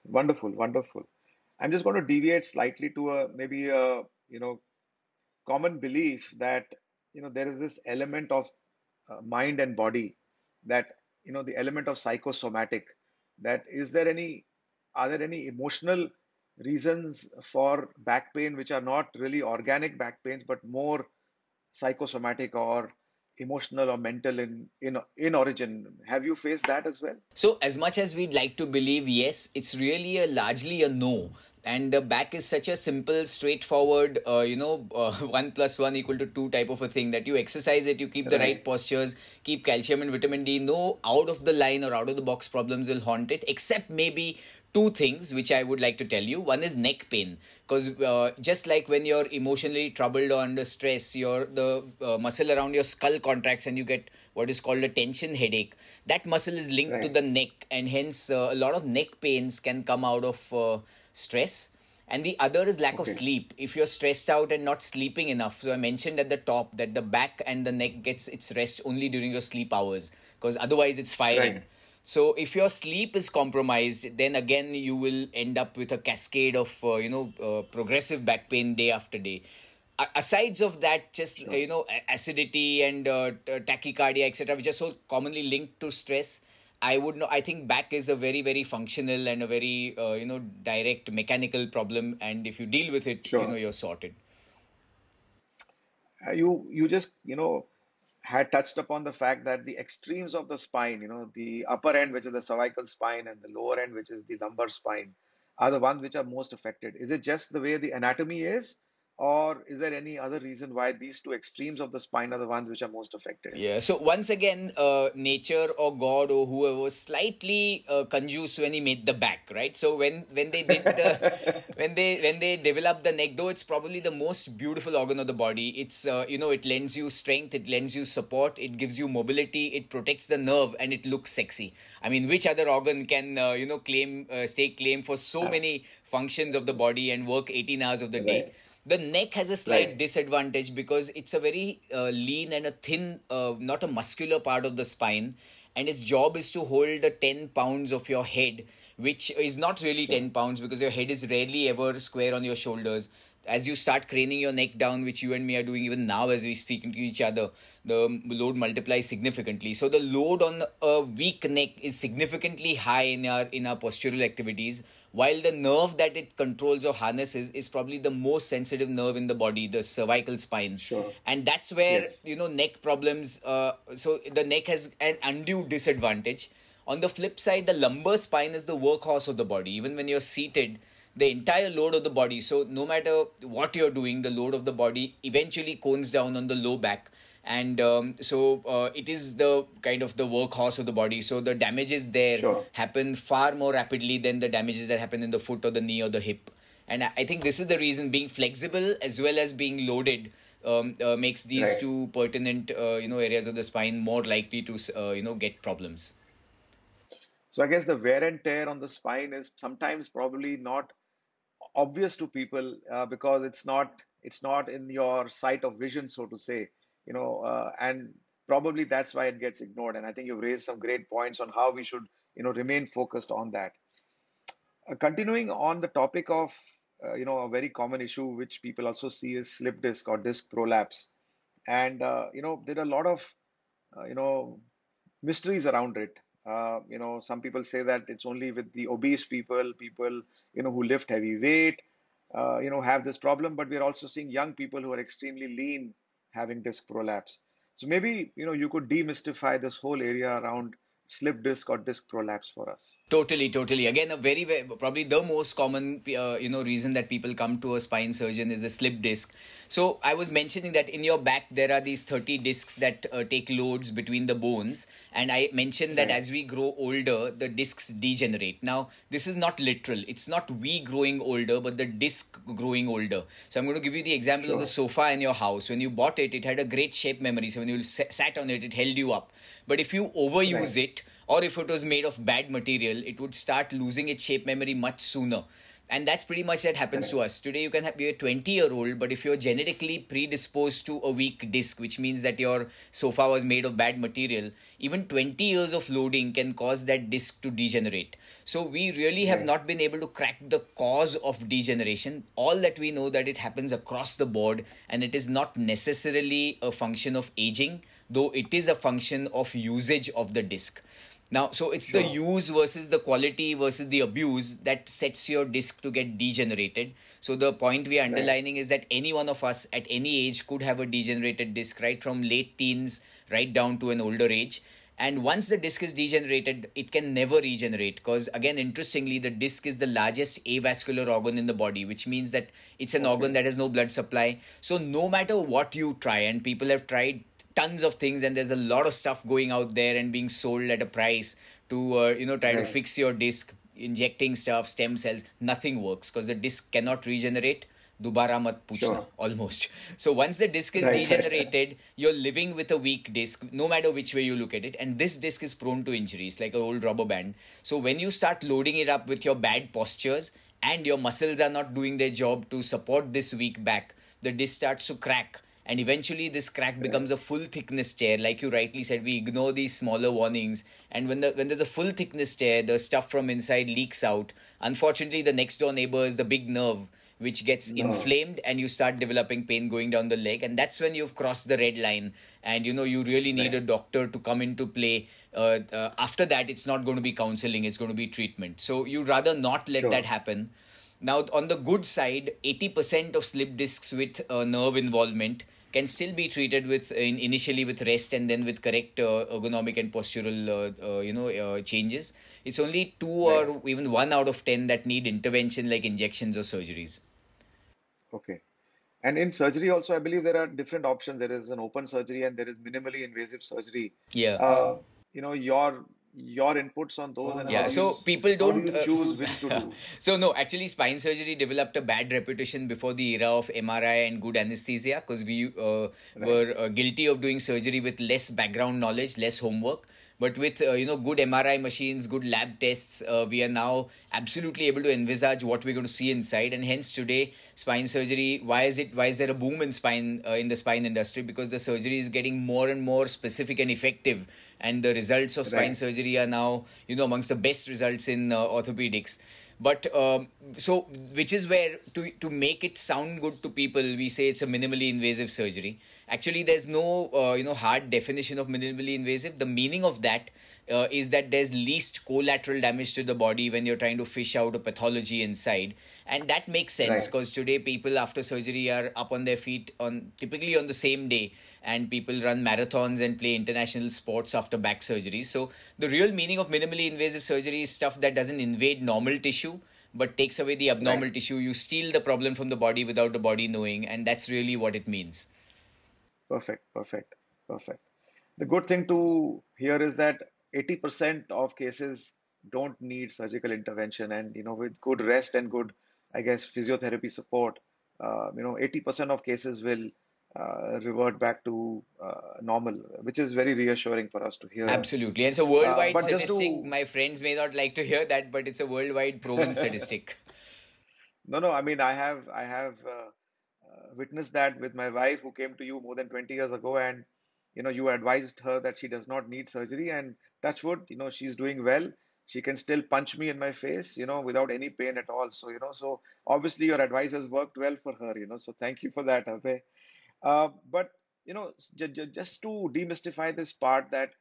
Wonderful. Wonderful. I'm just going to deviate slightly to a maybe a you know common belief that you know there is this element of uh, mind and body that you know the element of psychosomatic that is there any are there any emotional reasons for back pain which are not really organic back pains but more psychosomatic or emotional or mental in in in origin have you faced that as well So, as much as we'd like to believe, yes, it's really a largely a no. And the back is such a simple, straightforward, uh, you know, uh, one plus one equal to two type of a thing that you exercise it, you keep the right right postures, keep calcium and vitamin D. No out of the line or out of the box problems will haunt it, except maybe two things which I would like to tell you. One is neck pain, because uh, just like when you're emotionally troubled or under stress, your the uh, muscle around your skull contracts and you get what is called a tension headache. That muscle is linked to the neck, and hence uh, a lot of neck pains can come out of uh, stress. And the other is lack of sleep. If you're stressed out and not sleeping enough, so I mentioned at the top that the back and the neck gets its rest only during your sleep hours, because otherwise it's firing. right So if your sleep is compromised, then again you will end up with a cascade of uh, you know uh, progressive back pain day after day. A- asides of that, just sure you know acidity and uh, tachycardia, etc., which are so commonly linked to stress. I would know. I think back is a very very functional and a very uh, you know direct mechanical problem, and if you deal with it, you know you're sorted. Uh, you you just you know had touched upon the fact that the extremes of the spine, you know, the upper end, which is the cervical spine, and the lower end, which is the lumbar spine, are the ones which are most affected. Is it just the way the anatomy is, or is there any other reason why these two extremes of the spine are the ones which are most affected? Yeah. So once again, uh, nature or God or whoever was slightly uh, conjuice when he made the back, right? So when when they did the when they when they developed the neck, though it's probably the most beautiful organ of the body. It's uh, you know it lends you strength, it lends you support, it gives you mobility, it protects the nerve, and it looks sexy. I mean, which other organ can uh, you know claim uh, stake claim for so Abs- many functions of the body and work 18 hours of the day? The neck has a slight Right. disadvantage because it's a very uh, lean and a thin, uh, not a muscular part of the spine, and its job is to hold the 10 pounds of your head, which is not really 10 pounds because your head is rarely ever square on your shoulders. As you start craning your neck down, which you and me are doing even now as we speak to each other, the load multiplies significantly. So the load on a weak neck is significantly high in our in our postural activities, while the nerve that it controls or harnesses is probably the most sensitive nerve in the body, the cervical spine Sure. and that's where Yes. you know neck problems uh, so the neck has an undue disadvantage on the flip side the lumbar spine is the workhorse of the body even when you're seated the entire load of the body so no matter what you're doing the load of the body eventually cones down on the low back and um, so uh, it is the kind of the workhorse of the body so the damages there Sure. happen far more rapidly than the damages that happen in the foot or the knee or the hip and I think this is the reason being flexible as well as being loaded um, uh, makes these Right. two pertinent uh, you know areas of the spine more likely to uh, you know get problems. So I guess the wear and tear on the spine is sometimes probably not obvious to people uh, because it's not it's not in your sight of vision, so to say, you know, uh, and probably that's why it gets ignored. And I think you've raised some great points on how we should, you know, remain focused on that. Uh, continuing on the topic of, uh, you know, a very common issue which people also see is slip disc or disc prolapse. And, uh, you know, there are a lot of, uh, you know, mysteries around it. Uh, you know, some people say that it's only with the obese people, people, you know, who lift heavy weight, uh, you know, have this problem. But we're also seeing young people who are extremely lean having disc prolapse. So maybe, you know, you could demystify this whole area around slip disc or disc prolapse for us. Totally, totally. Again, a very, very probably the most common, uh, you know, reason that people come to a spine surgeon is a slip disc. So I was mentioning that in your back there are these 30 discs that uh, take loads between the bones, and I mentioned that Right. as we grow older, the discs degenerate. Now, this is not literal. It's not we growing older, but the disc growing older. So I'm going to give you the example of the sofa in your house. When you bought it, it had a great shape memory. So when you sa- sat on it, it held you up. But if you overuse Right. it, or if it was made of bad material, it would start losing its shape memory much sooner. And that's pretty much that happens to us. Today, you can have, be a 20 year old, but if you're genetically predisposed to a weak disc, which means that your sofa was made of bad material, even 20 years of loading can cause that disc to degenerate. So, we really have Right. not been able to crack the cause of degeneration. All that we know that it happens across the board, and it is not necessarily a function of aging, though it is a function of usage of the disc. Now, so it's the use versus the quality versus the abuse that sets your disc to get degenerated. So the point we are Right. underlining is that any one of us at any age could have a degenerated disc, right from late teens right down to an older age. And once the disc is degenerated, it can never regenerate because, again, interestingly, the disc is the largest avascular organ in the body, which means that it's an organ that has no blood supply. So, no matter what you try, and people have tried tons of things, and there's a lot of stuff going out there and being sold at a price to, uh, you know, try to fix your disc, injecting stuff, stem cells, nothing works because the disc cannot regenerate. Dubara mat puchna, Sure. almost. So once the disc is Right. degenerated, you're living with a weak disc, no matter which way you look at it. And this disc is prone to injuries, like an old rubber band. So when you start loading it up with your bad postures and your muscles are not doing their job to support this weak back, the disc starts to crack. And eventually, this crack becomes a full thickness tear. Like you rightly said, we ignore these smaller warnings. And when the when there's a full thickness tear, the stuff from inside leaks out. Unfortunately, the next door neighbor is the big nerve, which gets No. inflamed, and you start developing pain going down the leg. And that's when you've crossed the red line. And you know you really need a doctor to come into play. Uh, uh, after that, it's not going to be counseling; it's going to be treatment. So you'd rather not let Sure. that happen. Now, on the good side, 80% of slip discs with uh, nerve involvement can still be treated with in, initially with rest and then with correct uh, ergonomic and postural uh, uh, you know uh, changes. It's only two or even one out of ten that need intervention like injections or surgeries. Okay. And in surgery also, I believe there are different options. There is an open surgery and there is minimally invasive surgery. Yeah. Uh, you know, your your inputs on those and Yeah, so you people do don't you uh, choose which to do? so no, actually, spine surgery developed a bad reputation before the era of MRI and good anesthesia because we uh, were uh, guilty of doing surgery with less background knowledge, less homework. But with uh, you know good mri machines good lab tests uh, we are now absolutely able to envisage what we're going to see inside. And hence today spine surgery why is it why is there a boom in spine uh, in the spine industry? Because the surgery is getting more and more specific and effective. And the results of spine Right. surgery are now you know amongst the best results in uh, orthopedics but um, so which is where to to make it sound good to people we say it's a minimally invasive surgery. Actually there's no uh, you know hard definition of minimally invasive. The meaning of that uh, is that there's least collateral damage to the body when you're trying to fish out a pathology inside and that makes sense Right. because today people after surgery are up on their feet on typically on the same day and people run marathons and play international sports after back surgery so the real meaning of minimally invasive surgery is stuff that doesn't invade normal tissue but takes away the abnormal Right. tissue you steal the problem from the body without the body knowing and that's really what it means Perfect, perfect, perfect. The good thing to hear is that 80% of cases don't need surgical intervention, and you know, with good rest and good, I guess, physiotherapy support, uh, you know, 80% of cases will uh, revert back to uh, normal, which is very reassuring for us to hear. absolutely and it's a Uh, worldwide but statistic to my friends may not like to hear that but it's a worldwide proven statistic No, no, I mean, I have I have uh, uh, witnessed that with my wife who came to you more than 20 years ago, and you know, you advised her that she does not need surgery, and touch wood, you know, she's doing well. She can still punch me in my face, you know, without any pain at all. So, you know, so obviously your advice has worked well for her, you know. So thank you for that, Abhay. Uh, but you know, j j just to demystify this part, that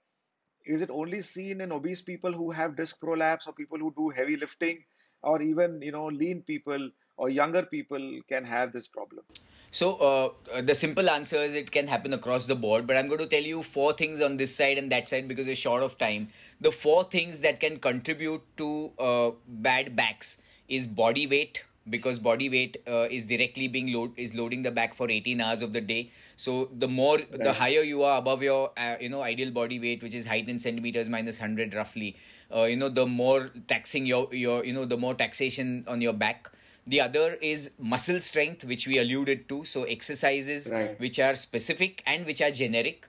is it only seen in obese people who have disc prolapse or people who do heavy lifting, or even, you know, lean people or younger people can have this problem? So, uh, the simple answer is it can happen across the board, but I'm going to tell you four things on this side and that side because we're short of time. The four things that can contribute to uh, bad backs is body weight because body weight uh, is directly being load is loading the back for 18 hours of the day. So the more the higher you are above your uh, you know ideal body weight, which is height in centimeters minus 100 roughly, uh, you know the more taxing your your you know the more taxation on your back the other is muscle strength, which we alluded to. So, exercises right, which are specific and which are generic.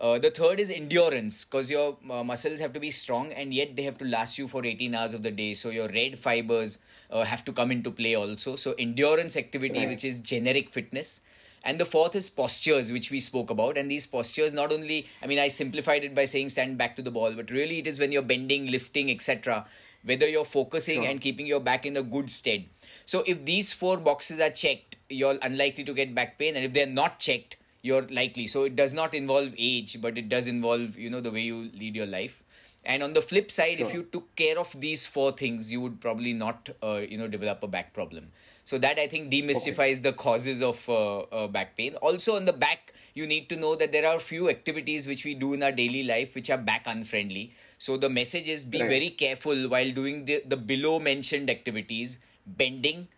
Uh, the third is endurance because your uh, muscles have to be strong and yet they have to last you for 18 hours of the day. So, your red fibers uh, have to come into play also. So, endurance activity, which is generic fitness. And the fourth is postures, which we spoke about. And these postures, not only, I mean, I simplified it by saying stand back to the ball, but really it is when you're bending, lifting, etc., whether you're focusing and keeping your back in a good stead. So if these four boxes are checked, you're unlikely to get back pain, and if they're not checked, you're likely. So it does not involve age, but it does involve, you know, the way you lead your life. And on the flip side, if you took care of these four things, you would probably not, uh, you know, develop a back problem. So that I think Okay, demystifies the causes of uh, uh, back pain. Also, on the back, you need to know that there are a few activities which we do in our daily life which are back unfriendly. So the message is be right. very careful while doing the, the below mentioned activities bending,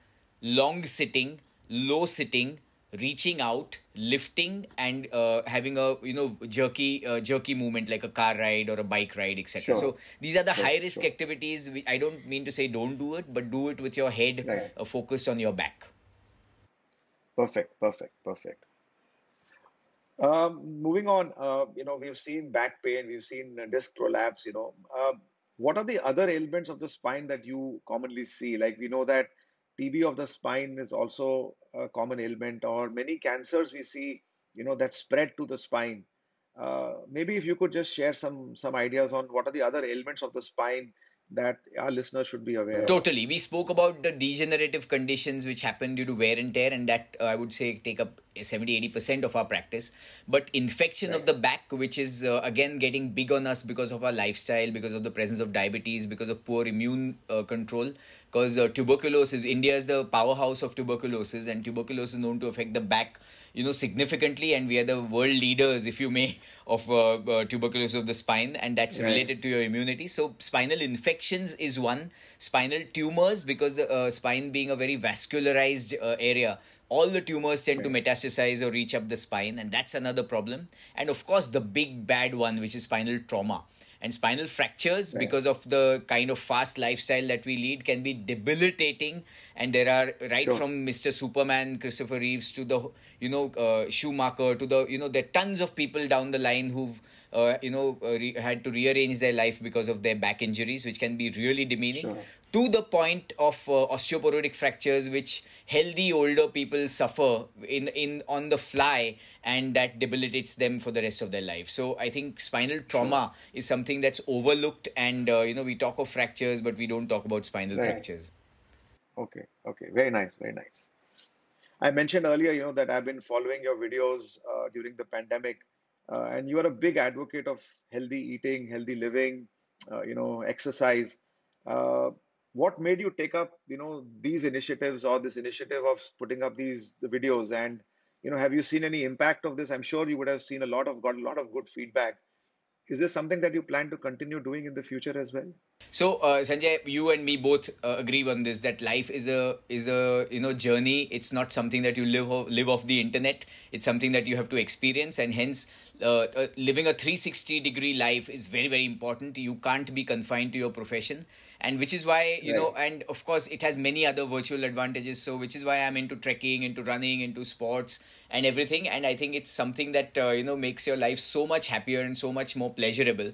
long sitting, low sitting, reaching out, lifting, and uh, having a you know jerky uh, jerky movement like a car ride or a bike ride, etc. Sure, So these are the sure, high risk sure. activities. I don't mean to say don't do it, but do it with your head Right. uh, focused on your back. Perfect, perfect, perfect. Um, moving on, uh, you know, we've seen back pain, we've seen uh, disc prolapse, you know. Uh, what are the other ailments of the spine that you commonly see? Like we know that TB of the spine is also a common ailment, or many cancers we see, you know, that spread to the spine. Uh, maybe if you could just share some some ideas on what are the other ailments of the spine that our listeners should be aware of. Totally. We spoke about the degenerative conditions which happen due to wear and tear, and that uh, I would say take up 70 80% of our practice. But infection of the back, which is uh, again getting big on us because of our lifestyle, because of the presence of diabetes, because of poor immune uh, control, because uh, tuberculosis, India is the powerhouse of tuberculosis, and tuberculosis is known to affect the back you know significantly and we are the world leaders if you may of uh, uh, tuberculosis of the spine and that's right, related to your immunity. So spinal infections is one. Spinal tumors because the uh, spine being a very vascularized uh, area all the tumors tend to metastasize or reach up the spine and that's another problem. And of course the big bad one which is spinal trauma and spinal fractures right. because of the kind of fast lifestyle that we lead can be debilitating and there are right Sure. from mr superman christopher reeves to the you know uh, schumacher to the you know there are tons of people down the line who've uh, you know, uh, re- had to rearrange their life because of their back injuries, which can be really demeaning, Sure. to the point of uh, osteoporotic fractures, which healthy older people suffer in in on the fly, and that debilitates them for the rest of their life. So I think spinal trauma is something that's overlooked, and uh, you know, we talk of fractures, but we don't talk about spinal Right. fractures. Okay. Okay. Very nice. Very nice. I mentioned earlier, you know, that I've been following your videos uh, during the pandemic, uh, and you are a big advocate of healthy eating, healthy living, uh, you know, exercise. Uh, what made you take up, you know, these initiatives or this initiative of putting up these the videos? And, you know, have you seen any impact of this? I'm sure you would have seen a lot of got a lot of good feedback. Is this something that you plan to continue doing in the future as well? So, uh, Sanjay, you and me both uh, agree on this that life is a is a you know journey. It's not something that you live o- live off the internet. It's something that you have to experience, and hence, uh, uh, living a 360 degree life is very very important. You can't be confined to your profession, and which is why you know, and of course, it has many other virtual advantages. So, which is why I'm into trekking, into running, into sports, and everything. And I think it's something that uh, you know makes your life so much happier and so much more pleasurable.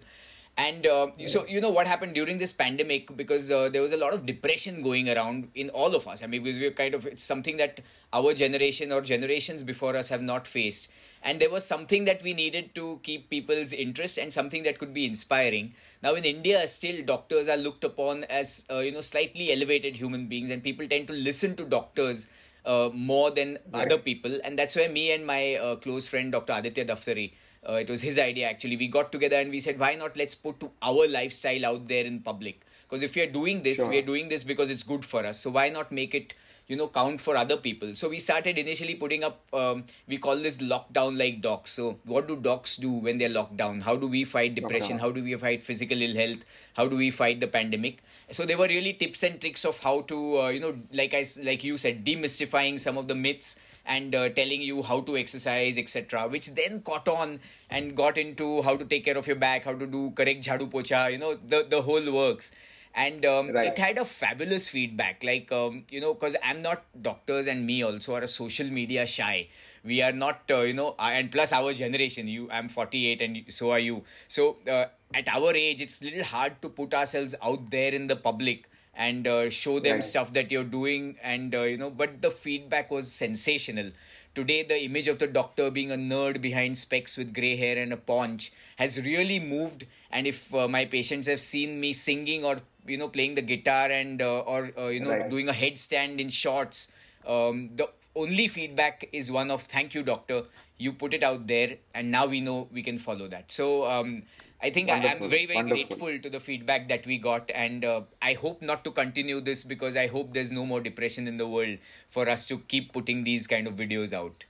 And uh, so, you know, what happened during this pandemic, because uh, there was a lot of depression going around in all of us. I mean, because we're kind of, it's something that our generation or generations before us have not faced. And there was something that we needed to keep people's interest and something that could be inspiring. Now, in India, still doctors are looked upon as, uh, you know, slightly elevated human beings, and people tend to listen to doctors uh, more than other people. And that's where me and my uh, close friend, Dr. Aditya Daftari, uh, it was his idea actually. We got together and we said, why not let's put to our lifestyle out there in public? Because if we are doing this, we are doing this because it's good for us. So why not make it, you know, count for other people? So we started initially putting up, um, we call this lockdown like docs. So what do docs do when they're locked down? How do we fight depression? Lockdown. How do we fight physical ill health? How do we fight the pandemic? So there were really tips and tricks of how to, uh, you know, like i like you said, demystifying some of the myths and uh, telling you how to exercise, etc., which then caught on and got into how to take care of your back, how to do correct jhadu pocha, you know, the, the whole works. And um, it had a fabulous feedback, like, um, you know, because I'm not doctors and me also are a social media shy. We are not, uh, you know, and plus our generation, you, I'm 48 and so are you. So uh, at our age, it's a little hard to put ourselves out there in the public and uh, show them Right. stuff that you're doing and uh, you know but the feedback was sensational today the image of the doctor being a nerd behind specs with gray hair and a paunch has really moved. And if uh, my patients have seen me singing or you know playing the guitar and uh, or uh, you know Right. doing a headstand in shorts um, the only feedback is one of thank you doctor. You put it out there and now we know we can follow that. So um, I think I, I'm very, very Wonderful. grateful to the feedback that we got, and uh, I hope not to continue this because I hope there's no more depression in the world for us to keep putting these kind of videos out.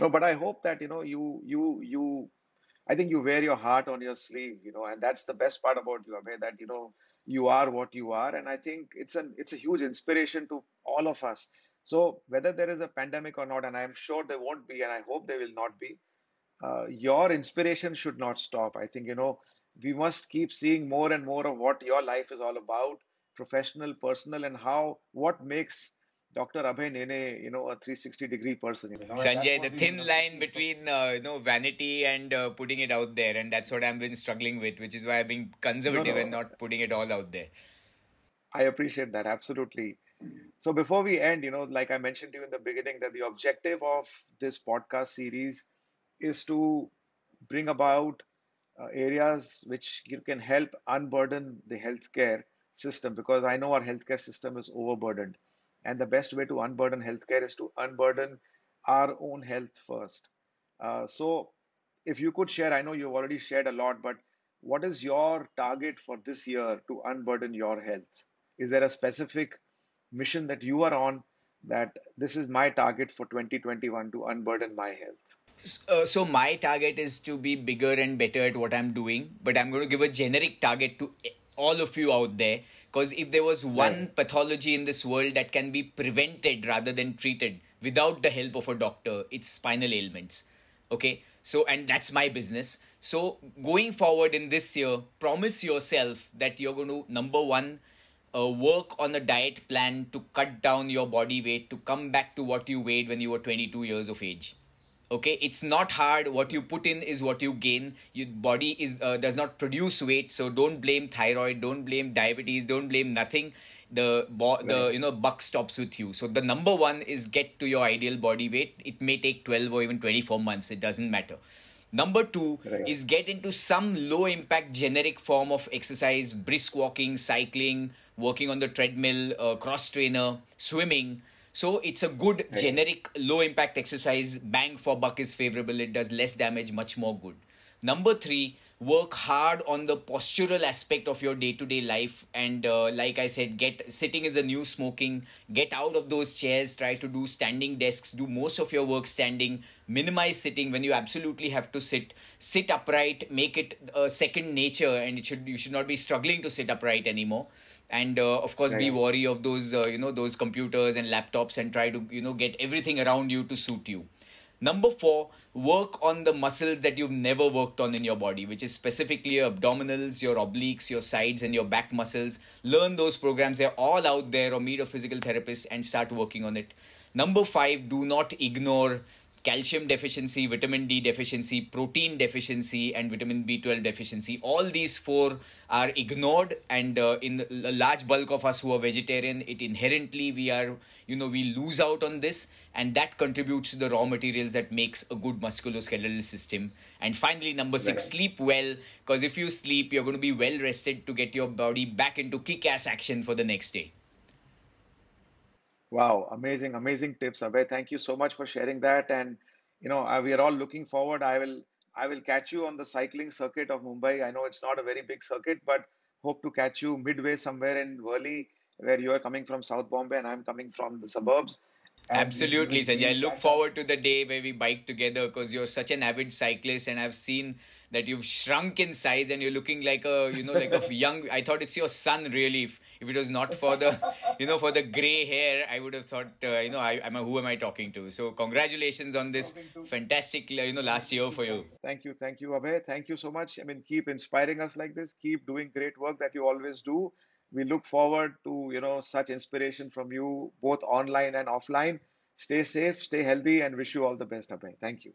No, but I hope that, you know, you you you I think you wear your heart on your sleeve, you know, and that's the best part about you, Abhay, that, you know, you are what you are. And I think it's an it's a huge inspiration to all of us. So whether there is a pandemic or not, and I'm sure there won't be, and I hope there will not be, uh, your inspiration should not stop. I think, you know, we must keep seeing more and more of what your life is all about, professional, personal, and how what makes Dr. Abhay Nene, you know, a 360 degree person, you know, Sanjay, the thin line between uh, you know vanity and uh, putting it out there, and that's what I've been struggling with, which is why I've been no, conservative and not putting it all out there. I appreciate that. Absolutely. So before we end, you know, like I mentioned to you in the beginning, that the objective of this podcast series is to bring about uh, areas which you can help unburden the healthcare system because I know our healthcare system is overburdened. And the best way to unburden healthcare is to unburden our own health first. Uh, so, if you could share, I know you've already shared a lot, but what is your target for this year to unburden your health? Is there a specific mission that you are on that this is my target for 2021 to unburden my health? Uh, so my target is to be bigger and better at what I'm doing, but I'm going to give a generic target to all of you out there. Because if there was one Right. pathology in this world that can be prevented rather than treated without the help of a doctor, it's spinal ailments. Okay, so and that's my business. So going forward in this year, promise yourself that you're going to number one, uh, work on a diet plan to cut down your body weight to come back to what you weighed when you were 22 years of age okay it's not hard. What you put in is what you gain. Your body is uh, does not produce weight so don't blame thyroid don't blame diabetes don't blame nothing. The bo- the you know buck stops with you. So the number one is get to your ideal body weight. It may take 12 or even 24 months. It doesn't matter. Number two Right. is get into some low impact generic form of exercise, brisk walking, cycling, working on the treadmill, uh, cross trainer, swimming. So it's a good Right. generic low impact exercise. Bang for buck is favorable. It does less damage, much more good. Number three, work hard on the postural aspect of your day-to-day life. And uh, like I said, get sitting is a new smoking. Get out of those chairs. Try to do standing desks. Do most of your work standing. Minimize sitting when you absolutely have to sit. Sit upright. Make it a second nature, and it should you should not be struggling to sit upright anymore and uh, of course be wary of those uh, you know those computers and laptops and try to you know get everything around you to suit you. Number 4 work on the muscles that you've never worked on in your body which is specifically your abdominals your obliques your sides and your back muscles. Learn those programs. They're all out there. Or meet a physical therapist and start working on it. Number 5 do not ignore calcium deficiency, vitamin D deficiency, protein deficiency, and vitamin B12 deficiency. All these four are ignored, and uh, in a large bulk of us who are vegetarian, it inherently we are, you know, we lose out on this, and that contributes to the raw materials that makes a good musculoskeletal system. And finally, number six, Right. sleep well, because if you sleep, you're going to be well rested to get your body back into kick-ass action for the next day. Wow, amazing, amazing tips, Abhay. Thank you so much for sharing that. And you know, uh, we are all looking forward. I will, I will catch you on the cycling circuit of Mumbai. I know it's not a very big circuit, but hope to catch you midway somewhere in Worli, where you are coming from South Bombay and I'm coming from the suburbs. And we, we Absolutely, Sanjay. I look forward to the day where we bike together because you're such an avid cyclist, and I've seen that you've shrunk in size and you're looking like a, you know, like a young. I thought it's your son, really. If, if it was not for the, you know, for the gray hair, I would have thought, uh, you know, I, I'm a, who am I talking to? So congratulations on this fantastic, you know, last year for you. Thank you, thank you, Abhay. Thank you so much. I mean, keep inspiring us like this. Keep doing great work that you always do. We look forward to, you know, such inspiration from you, both online and offline. Stay safe, stay healthy, and wish you all the best, Abhay. Thank you.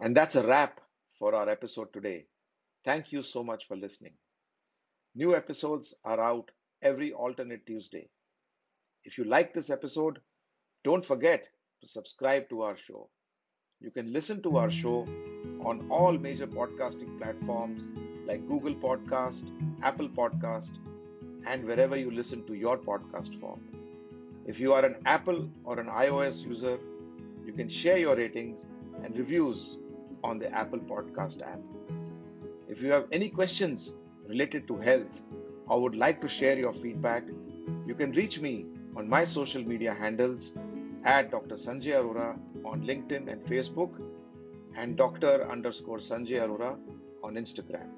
And that's a wrap for our episode today. Thank you so much for listening. New episodes are out every alternate Tuesday. If you like this episode, don't forget to subscribe to our show. You can listen to our show on all major podcasting platforms like Google Podcast, Apple Podcast, and wherever you listen to your podcast form. If you are an Apple or an iOS user, you can share your ratings and reviews on the Apple Podcast app. If you have any questions related to health or would like to share your feedback, you can reach me on my social media handles at Dr. Sanjay Arora on LinkedIn and Facebook and Dr. underscore Sanjay Arora on Instagram.